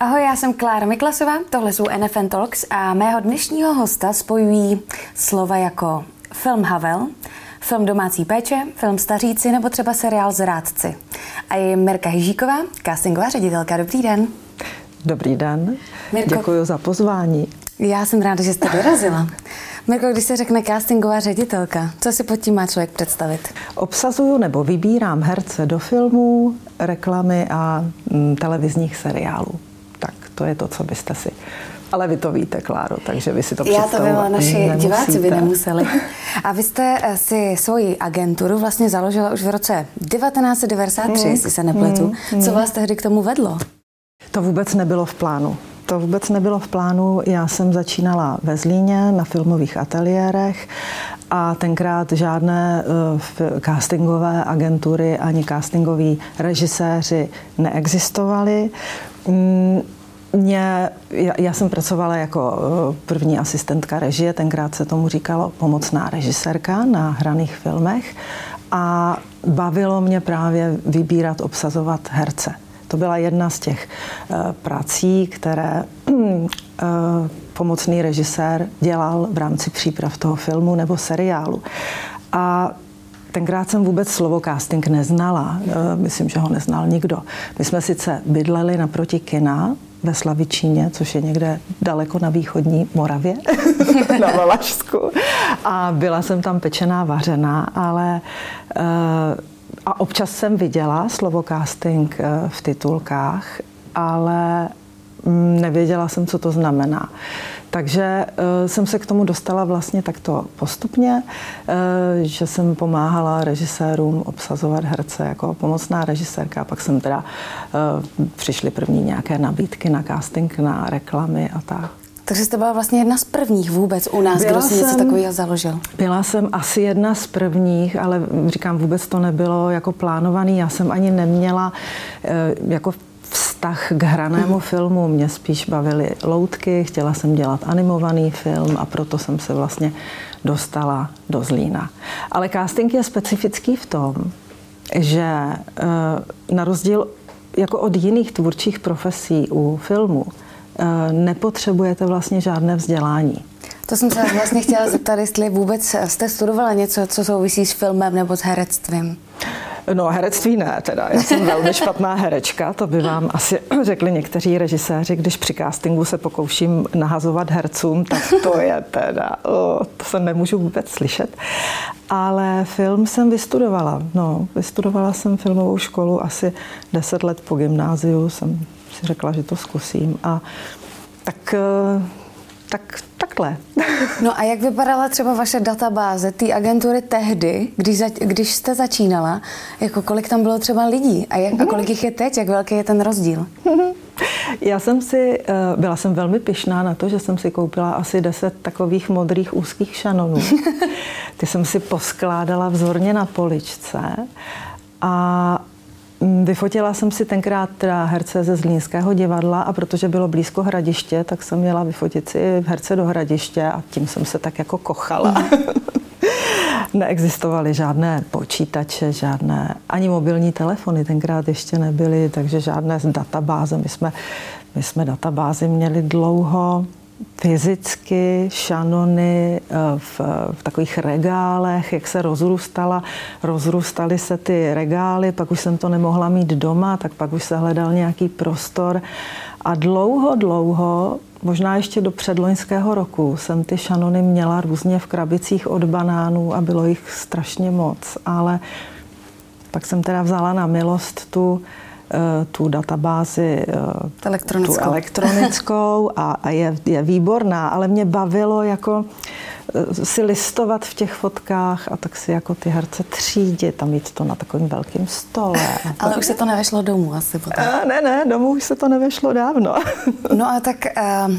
Ahoj, já jsem Klára Miklasová, tohle jsou NFN Talks a mého dnešního hosta spojují slova jako film Havel, film Domácí péče, film Staříci nebo třeba seriál Zrádci. A je Mirka Hyžíková, castingová ředitelka. Dobrý den. Dobrý den, Mirko, děkuji za pozvání. Já jsem ráda, že jste dorazila. Mirko, když se řekne castingová ředitelka, co si pod tím má člověk představit? Obsazuju nebo vybírám herce do filmů, reklamy a mm, televizních seriálů. To je to, co byste si ale vy to víte, Kláro, takže vy si to Já to vím, naši diváci by nemuseli. A vy jste eh, si svoji agenturu vlastně založila už v roce 1993, hmm. jestli se nepletu. Hmm. Co vás tehdy k tomu vedlo? To vůbec nebylo v plánu. To vůbec nebylo v plánu. Já jsem začínala ve Zlíně na filmových ateliérech a tenkrát žádné uh, castingové agentury ani castingoví režiséři neexistovali. Mm, mě, já, já jsem pracovala jako eh, první asistentka režie, tenkrát se tomu říkalo pomocná režisérka na hraných filmech a bavilo mě právě vybírat, obsazovat herce. To byla jedna z těch uh, prací, které uh, pomocný režisér dělal v rámci příprav toho filmu nebo seriálu. A tenkrát jsem vůbec slovo casting neznala. Myslím, že ho neznal nikdo. My jsme sice bydleli naproti kina, ve Slavičíně, což je někde daleko na východní Moravě, na Valašsku. A byla jsem tam pečená, vařená, ale uh, a občas jsem viděla slovo casting uh, v titulkách, ale nevěděla jsem, co to znamená. Takže uh, jsem se k tomu dostala vlastně takto postupně, uh, že jsem pomáhala režisérům obsazovat herce jako pomocná režisérka. Pak jsem teda uh, přišly první nějaké nabídky na casting, na reklamy a tak. Takže jste byla vlastně jedna z prvních vůbec u nás, byla kdo si jsem, něco takového založil. Byla jsem asi jedna z prvních, ale říkám, vůbec to nebylo jako plánovaný. Já jsem ani neměla jako vztah k hranému filmu. Mě spíš bavily loutky, chtěla jsem dělat animovaný film a proto jsem se vlastně dostala do Zlína. Ale casting je specifický v tom, že eh, na rozdíl jako od jiných tvůrčích profesí u filmu eh, nepotřebujete vlastně žádné vzdělání. To jsem se vlastně chtěla zeptat, jestli vůbec jste studovala něco, co souvisí s filmem nebo s herectvím. No herectví ne, teda. Já jsem velmi špatná herečka, to by vám asi řekli někteří režiséři, když při castingu se pokouším nahazovat hercům, tak to je teda, oh, to se nemůžu vůbec slyšet. Ale film jsem vystudovala. No, vystudovala jsem filmovou školu asi deset let po gymnáziu, jsem si řekla, že to zkusím a tak eh, tak takhle. No a jak vypadala třeba vaše databáze té agentury tehdy, když, za, když jste začínala? Jako kolik tam bylo třeba lidí a, jak, a kolik jich je teď? Jak velký je ten rozdíl? Já jsem si, eh, byla jsem velmi pyšná na to, že jsem si koupila asi deset takových modrých úzkých šanonů. Ty jsem si poskládala vzorně na poličce a vyfotila jsem si tenkrát teda herce ze Zlínského divadla a protože bylo blízko hradiště, tak jsem měla vyfotit si herce do hradiště a tím jsem se tak jako kochala. Neexistovaly žádné počítače, žádné ani mobilní telefony tenkrát ještě nebyly, takže žádné databáze. My jsme, my jsme databázy měli dlouho fyzicky šanony eh, v, v takových regálech, jak se rozrůstala, rozrůstaly se ty regály, pak už jsem to nemohla mít doma, tak pak už se hledal nějaký prostor. A dlouho, dlouho, možná ještě do předloňského roku, jsem ty šanony měla různě v krabicích od banánů a bylo jich strašně moc, ale pak jsem teda vzala na milost tu tu databázi eh, elektronickou, tu elektronickou a, a je, je výborná, ale mě bavilo jako eh, si listovat v těch fotkách a tak si jako ty herce třídit a mít to na takovém velkém stole. Ale už se to nevešlo domů asi potom. A ne, ne, domů už se to nevešlo dávno. no a tak uh,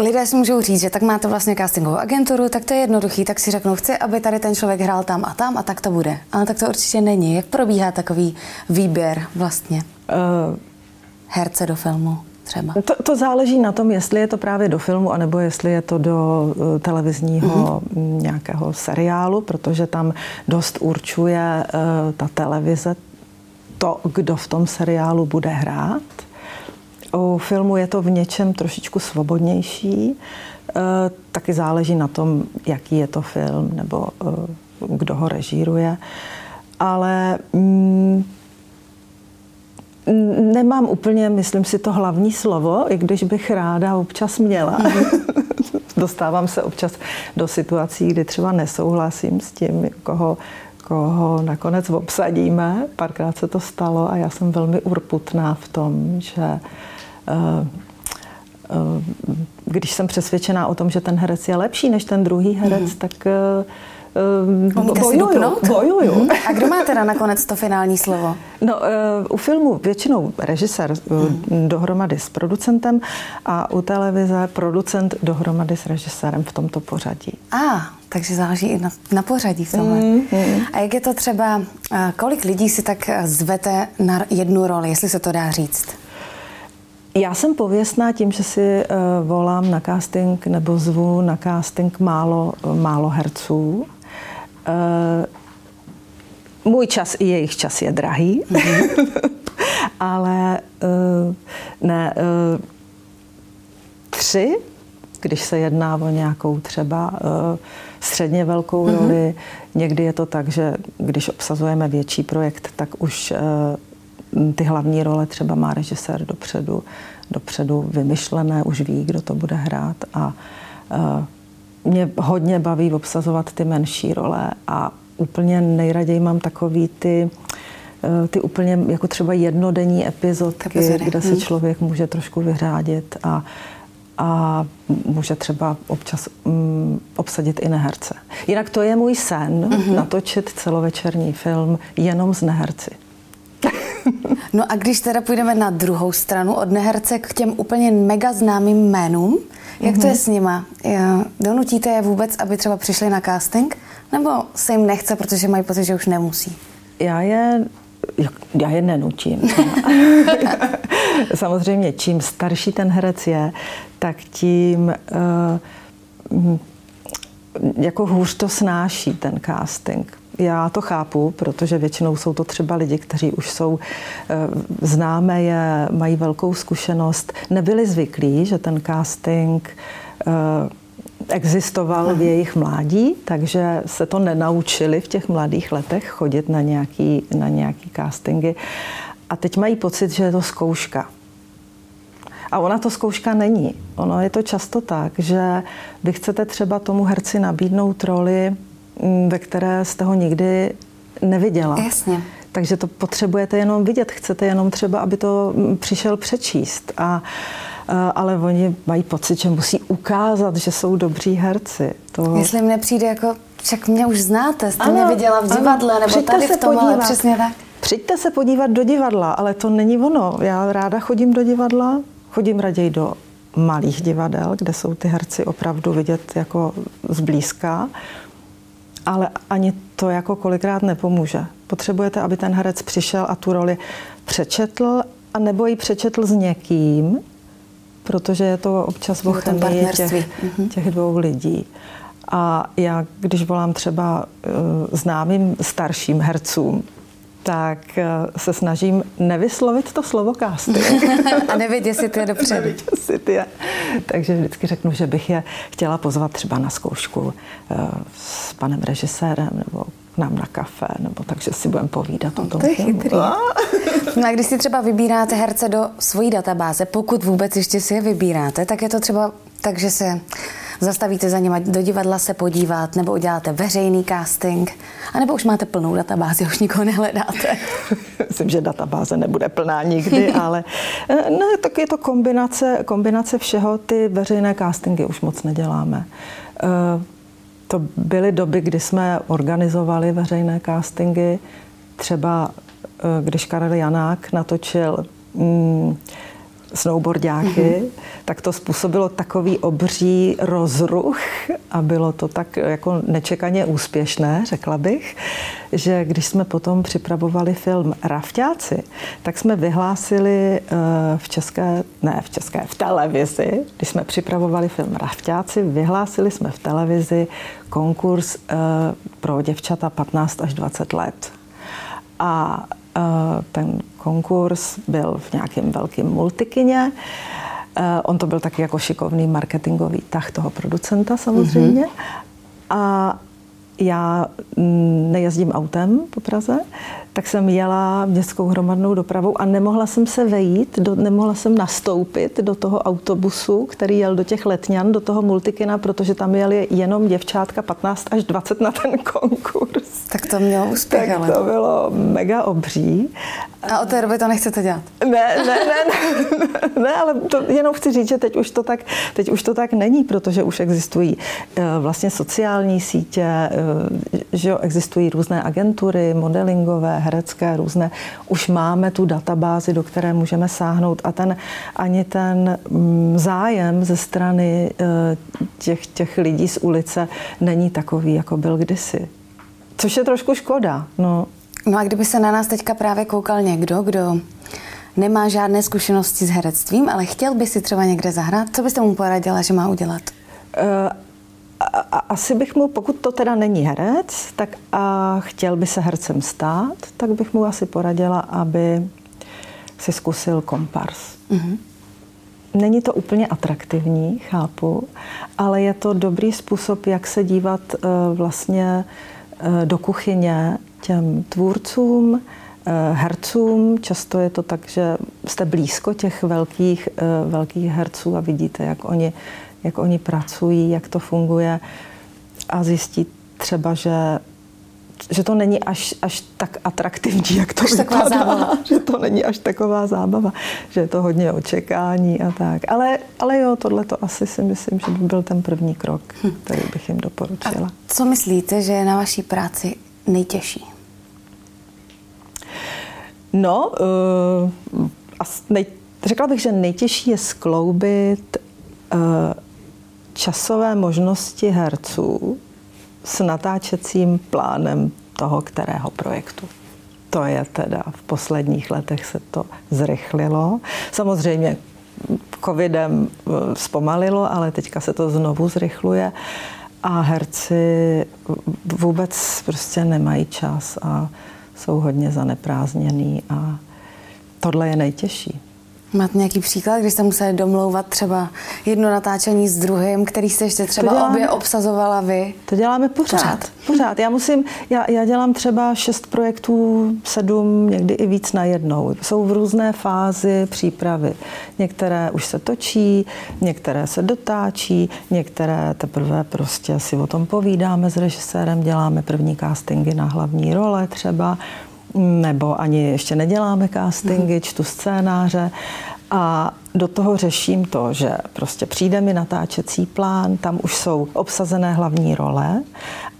lidé si můžou říct, že tak máte vlastně castingovou agenturu, tak to je jednoduchý, tak si řeknou, chci, aby tady ten člověk hrál tam a tam a tak to bude. Ale tak to určitě není. Jak probíhá takový výběr vlastně? Uh, herce do filmu třeba? To, to záleží na tom, jestli je to právě do filmu, anebo jestli je to do uh, televizního mm-hmm. nějakého seriálu, protože tam dost určuje uh, ta televize to, kdo v tom seriálu bude hrát. U filmu je to v něčem trošičku svobodnější. Eh, taky záleží na tom, jaký je to film nebo kdo ho režíruje. Ale mm, nemám úplně, myslím si, to hlavní slovo, i když bych ráda občas měla. Mm-hmm. Dostávám se občas do situací, kdy třeba nesouhlasím s tím, koho, koho nakonec obsadíme. Párkrát se to stalo a já jsem velmi urputná v tom, že uh, uh, když jsem přesvědčená o tom, že ten herec je lepší než ten druhý herec, mm-hmm. tak uh, Umíte bojuju, si bojuju. Hmm. A kdo má teda nakonec to finální slovo? No, uh, u filmu většinou režisér hmm. dohromady s producentem a u televize producent dohromady s režisérem v tomto pořadí. A, ah, takže záleží i na, na pořadí v tomhle. Hmm. A jak je to třeba, kolik lidí si tak zvete na jednu roli, jestli se to dá říct? Já jsem pověstná tím, že si volám na casting nebo zvu na casting málo, málo herců. Uh, můj čas i jejich čas je drahý, mm-hmm. ale uh, ne, uh, tři, když se jedná o nějakou třeba uh, středně velkou mm-hmm. roli, někdy je to tak, že když obsazujeme větší projekt, tak už uh, ty hlavní role třeba má režisér dopředu, dopředu vymyšlené, už ví, kdo to bude hrát a uh, mě hodně baví obsazovat ty menší role a úplně nejraději mám takový ty eh, ty úplně jako třeba jednodenní epizodky, Epizory. kde se hmm. člověk může trošku vyřádit a, a může třeba občas um, obsadit i neherce. Jinak to je můj sen, mm-hmm. natočit celovečerní film jenom z neherci. No a když teda půjdeme na druhou stranu od neherce k těm úplně mega známým jménům, jak to je mhm. s nima? Donutíte je vůbec, aby třeba přišli na casting? Nebo se jim nechce, protože mají pocit, že už nemusí? Já je já je nenutím. Samozřejmě, čím starší ten herec je, tak tím uh, jako hůř to snáší ten casting. Já to chápu, protože většinou jsou to třeba lidi, kteří už jsou eh, známé, je, mají velkou zkušenost, nebyli zvyklí, že ten casting eh, existoval v jejich mládí, takže se to nenaučili v těch mladých letech chodit na nějaký, na nějaký castingy. A teď mají pocit, že je to zkouška. A ona to zkouška není. Ono je to často tak, že vy chcete třeba tomu herci nabídnout roli, ve které jste ho nikdy neviděla. Jasně. Takže to potřebujete jenom vidět, chcete jenom třeba, aby to mm, přišel přečíst. A, ale oni mají pocit, že musí ukázat, že jsou dobří herci. To... Jestli mně přijde jako, však mě už znáte, jste ano, mě viděla v divadle, ano, nebo tady v tom, ale přesně tak. Přijďte se podívat do divadla, ale to není ono. Já ráda chodím do divadla, chodím raději do malých divadel, kde jsou ty herci opravdu vidět jako zblízka ale ani to jako kolikrát nepomůže. Potřebujete, aby ten herec přišel a tu roli přečetl, a nebo ji přečetl s někým, protože je to občas o chemii těch, mhm. těch dvou lidí. A já, když volám třeba uh, známým starším hercům, tak eh, se snažím nevyslovit to slovo casting. A ty je dopředu. ty je. Takže vždycky řeknu, že bych je chtěla pozvat třeba na zkoušku eh, s panem režisérem nebo k nám na kafe, nebo takže si budeme povídat o tom. To je chytrý. No a když si třeba vybíráte herce do svojí databáze, pokud vůbec ještě si je vybíráte, tak je to třeba tak, že se zastavíte za něma do divadla se podívat, nebo uděláte veřejný casting, anebo už máte plnou databázi, už nikoho nehledáte? Myslím, že databáze nebude plná nikdy, ale eh, ne, tak je to kombinace, kombinace všeho. Ty veřejné castingy už moc neděláme. Eh, to byly doby, kdy jsme organizovali veřejné castingy. Třeba eh, když Karel Janák natočil mm, snowboardiáky, mm-hmm. tak to způsobilo takový obří rozruch a bylo to tak jako nečekaně úspěšné, řekla bych, že když jsme potom připravovali film Rafťáci, tak jsme vyhlásili eh, v české, ne v české, v televizi, když jsme připravovali film Rafťáci, vyhlásili jsme v televizi konkurs eh, pro děvčata 15 až 20 let. A ten konkurs byl v nějakém velkém multikině. On to byl taky jako šikovný marketingový tah toho producenta samozřejmě. Mm-hmm. A já mm, nejezdím autem po Praze, tak jsem jela městskou hromadnou dopravou a nemohla jsem se vejít, do, nemohla jsem nastoupit do toho autobusu, který jel do těch letňan, do toho multikina, protože tam jeli jenom děvčátka 15 až 20 na ten konkurs. Tak to mělo úspěch, tak ale. to bylo mega obří. A od té doby to nechcete dělat? Ne, ne, ne, ne, ne ale to jenom chci říct, že teď už to tak, teď už to tak není, protože už existují eh, vlastně sociální sítě, eh, že jo, existují různé agentury, modelingové, herecké, různé. Už máme tu databázi, do které můžeme sáhnout a ten, ani ten mm, zájem ze strany eh, těch, těch lidí z ulice není takový, jako byl kdysi. Což je trošku škoda. No. no a kdyby se na nás teďka právě koukal někdo, kdo nemá žádné zkušenosti s herectvím, ale chtěl by si třeba někde zahrát, co byste mu poradila, že má udělat? Uh, asi bych mu, pokud to teda není herec, tak a chtěl by se hercem stát, tak bych mu asi poradila, aby si zkusil kompars. Mm-hmm. Není to úplně atraktivní, chápu, ale je to dobrý způsob, jak se dívat uh, vlastně do kuchyně těm tvůrcům, uh, hercům. Často je to tak, že jste blízko těch velkých, velkých herců a vidíte, jak oni jak oni pracují, jak to funguje a zjistit třeba, že že to není až, až tak atraktivní, jak to až vypadá. Zábava. Že to není až taková zábava, že je to hodně očekání a tak. Ale, ale jo, tohle to asi si myslím, že by byl ten první krok, hm. který bych jim doporučila. A co myslíte, že je na vaší práci nejtěžší? No, uh, nej, řekla bych, že nejtěžší je skloubit uh, časové možnosti herců s natáčecím plánem toho kterého projektu. To je teda, v posledních letech se to zrychlilo. Samozřejmě covidem eh, zpomalilo, ale teďka se to znovu zrychluje a herci vůbec prostě nemají čas a jsou hodně zaneprázdněný a tohle je nejtěžší. Máte nějaký příklad, když jste museli domlouvat třeba jedno natáčení s druhým, který jste ještě třeba děláme, obě obsazovala vy? To děláme pořád. Pořád. pořád. Já musím, já, já dělám třeba šest projektů, sedm, někdy i víc na jednou. Jsou v různé fázi přípravy. Některé už se točí, některé se dotáčí, některé teprve prostě si o tom povídáme s režisérem, děláme první castingy na hlavní role třeba nebo ani ještě neděláme castingy, mhm. čtu scénáře a do toho řeším to, že prostě přijde mi natáčecí plán, tam už jsou obsazené hlavní role,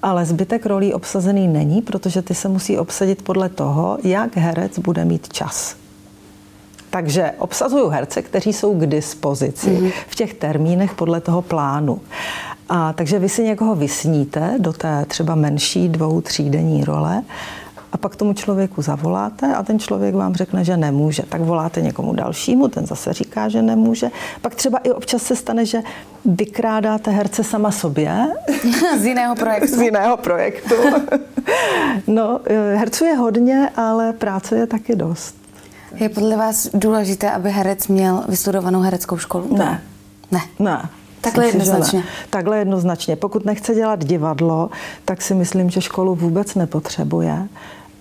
ale zbytek rolí obsazený není, protože ty se musí obsadit podle toho, jak herec bude mít čas. Takže obsazuju herce, kteří jsou k dispozici mm-hmm. v těch termínech podle toho plánu. A takže vy si někoho vysníte do té třeba menší dvou, třídenní role a pak tomu člověku zavoláte a ten člověk vám řekne, že nemůže. Tak voláte někomu dalšímu, ten zase říká, že nemůže. Pak třeba i občas se stane, že vykrádáte herce sama sobě. Z jiného projektu. Z jiného projektu. no, herců je hodně, ale práce je taky dost. Je podle vás důležité, aby herec měl vystudovanou hereckou školu? Ne. Ne. Ne. Takhle jednoznačně. Takhle jednoznačně. Pokud nechce dělat divadlo, tak si myslím, že školu vůbec nepotřebuje.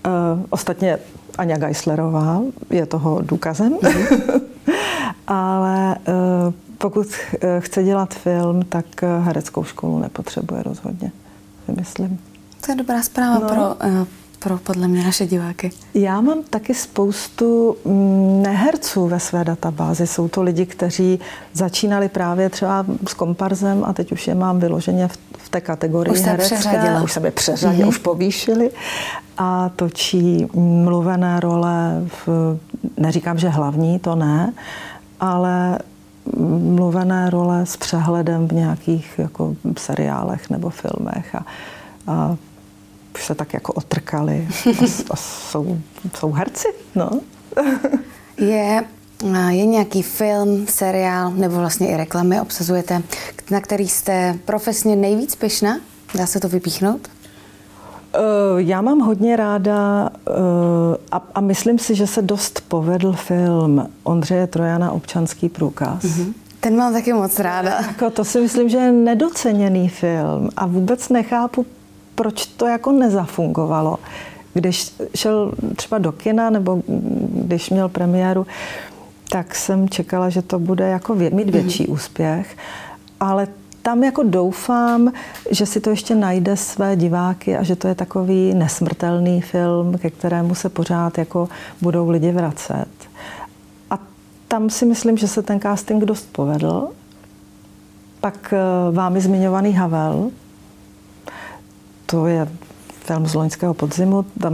Uh, ostatně Aňa Geislerová je toho důkazem. Mm-hmm. Ale uh, pokud chce dělat film, tak hereckou školu nepotřebuje rozhodně, myslím. To je dobrá zpráva no. pro, pro podle mě naše diváky. Já mám taky spoustu mm, neherců ve své databázi. Jsou to lidi, kteří začínali právě třeba s komparzem a teď už je mám vyloženě v, v té kategorii už herecké. Už se je přeřadili, mm-hmm. už povýšili a točí mluvené role, v, neříkám, že hlavní, to ne, ale mluvené role s přehledem v nějakých jako seriálech nebo filmech a, a už se tak jako otrkali a, a jsou, jsou herci, no. je, je nějaký film, seriál nebo vlastně i reklamy obsazujete, na který jste profesně nejvíc pyšná? Dá se to vypíchnout? Já mám hodně ráda a, a myslím si, že se dost povedl film Ondřeje Trojana Občanský průkaz. Mm-hmm. Ten mám taky moc ráda. Jako to si myslím, že je nedoceněný film a vůbec nechápu, proč to jako nezafungovalo. Když šel třeba do kina nebo když měl premiéru, tak jsem čekala, že to bude jako mít větší mm-hmm. úspěch, ale tam jako doufám, že si to ještě najde své diváky a že to je takový nesmrtelný film, ke kterému se pořád jako budou lidi vracet. A tam si myslím, že se ten casting dost povedl. Pak eh, vámi zmiňovaný Havel, to je film z loňského podzimu, tam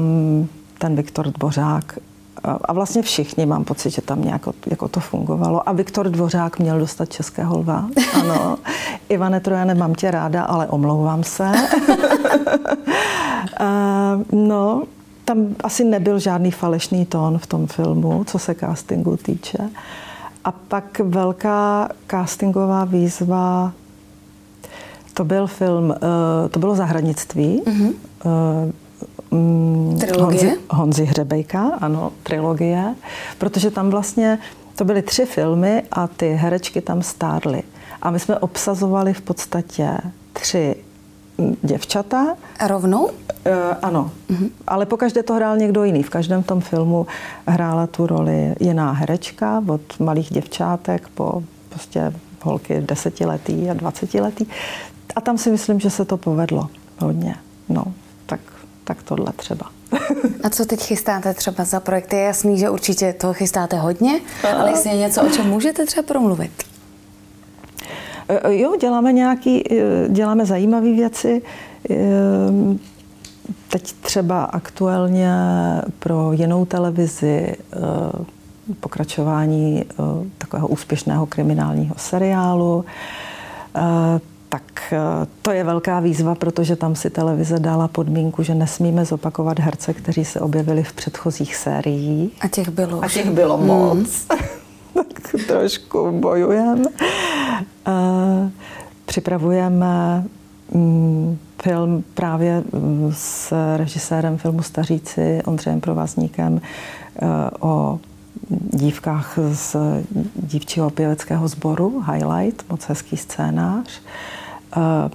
ten Viktor Dvořák a vlastně všichni mám pocit, že tam nějak jako to fungovalo. A Viktor Dvořák měl dostat Českého lva. Ano. Ivane Trojane, mám tě ráda, ale omlouvám se. no, tam asi nebyl žádný falešný tón v tom filmu, co se castingu týče. A pak velká castingová výzva, to byl film, eh, to bylo Zahradnictví. Mm-hmm. Mm, trilogie? Honzi, Honzi Hřebejka, ano, trilogie, protože tam vlastně to byly tři filmy a ty herečky tam stárly. A my jsme obsazovali v podstatě tři děvčata. A rovnou? E, ano, mm-hmm. ale pokaždé to hrál někdo jiný. V každém tom filmu hrála tu roli jiná herečka, od malých děvčátek po prostě holky desetiletý a dvacetiletý. A tam si myslím, že se to povedlo hodně. No, tak tak tohle třeba. A co teď chystáte třeba za projekty? Je jasný, že určitě toho chystáte hodně, ale jestli je něco, o čem můžete třeba promluvit? E, e, jo, děláme nějaký, e, děláme zajímavé věci. Teď třeba aktuálně pro jinou televizi pokračování takového úspěšného kriminálního seriálu tak eh, to je velká výzva, protože tam si televize dala podmínku, že nesmíme zopakovat herce, kteří se objevili v předchozích sériích. A těch bylo. A těch bylo mm. moc. tak trošku bojujeme. Uh, připravujeme um, film právě mm, s režisérem filmu Staříci Ondřejem Provazníkem uh, o dívkách z dívčího pěveckého sboru Highlight, moc hezký scénář. Eh,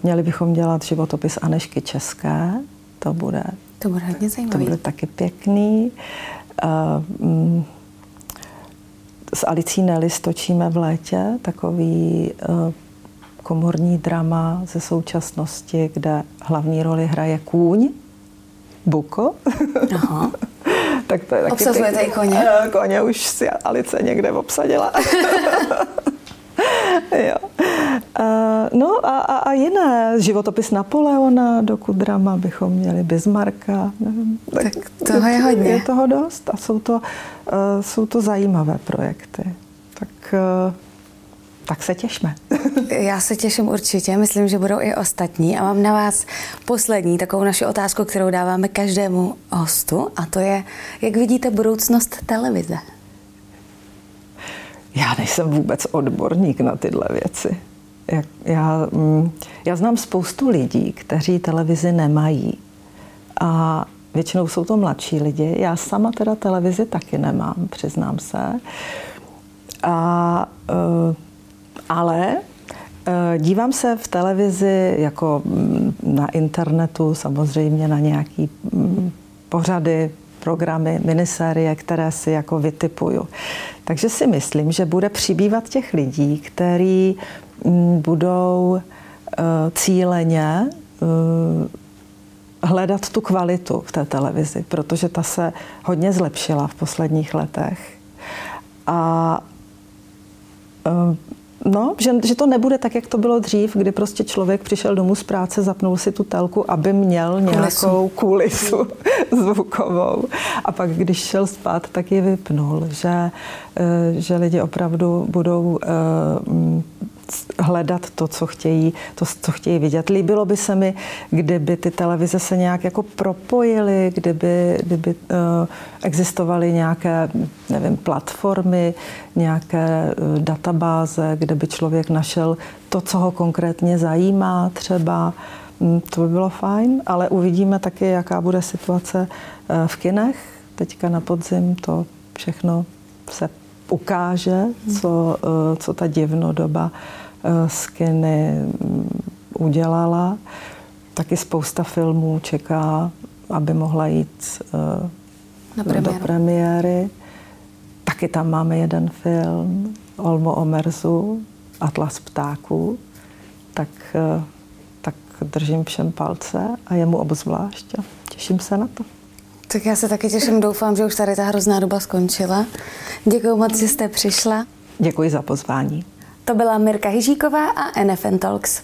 měli bychom dělat životopis Anešky České, to bude, to bude hodně zajímavý. To bude taky pěkný. Mm, s Alicí Nelis točíme v létě takový eh, komorní drama ze současnosti, kde hlavní roli hraje kůň, Buko. Aha. tak to je taky Obsazujete i koně? Koně už si Alice někde obsadila. jo. Uh, no a, a, a jiné, životopis Napoleona, dokud drama bychom měli Bismarcka. Nevím, tak, tak toho je hodně. Je toho dost a jsou to, uh, jsou to zajímavé projekty. Tak, uh, tak se těšme. Já se těším určitě, myslím, že budou i ostatní. A mám na vás poslední takovou naši otázku, kterou dáváme každému hostu, a to je, jak vidíte budoucnost televize? Já nejsem vůbec odborník na tyhle věci. Já, mm, já znám spoustu lidí, kteří televizi nemají. A většinou jsou to mladší lidi. Já sama teda televizi taky nemám, přiznám se. A, eh, ale eh, Dívám se v televizi jako mm, na internetu, samozřejmě na nějaký mm, pořady, programy, minisérie, které si jako vytipuju. Takže si myslím, že bude přibývat těch lidí, kteří mm, budou eh, cíleně eh, hledat tu kvalitu v té televizi, protože ta se hodně zlepšila v posledních letech. A eh, No, že, že to nebude tak, jak to bylo dřív, kdy prostě člověk přišel domů z práce, zapnul si tu telku, aby měl nějakou kulisu zvukovou. A pak, když šel spát, tak ji vypnul, že, eh, že lidi opravdu budou eh, hledat to, co chtějí, to, co chtějí vidět. Líbilo by se mi, kdyby ty televize se nějak jako propojily, kdyby, kdyby uh, existovaly nějaké, nevím, platformy, nějaké uh, databáze, kde by člověk našel to, co ho konkrétně zajímá třeba. Mm, to by bylo fajn, ale uvidíme taky, jaká bude situace v kinech. Teďka na podzim to všechno se ukáže, co, co ta divnodoba z kiny mm, udělala. Taky spousta filmů čeká, aby mohla jít na premiéru. do premiéry. Taky tam máme jeden film, Olmo Omerzu, Atlas ptáků. Tak, tak držím všem palce a jemu obzvlášť a těším se na to. Tak já se taky těším, doufám, že už tady ta hrozná doba skončila. Děkuji moc, že jste přišla. Děkuji za pozvání. To byla Mirka Hyžíková a NFN Talks.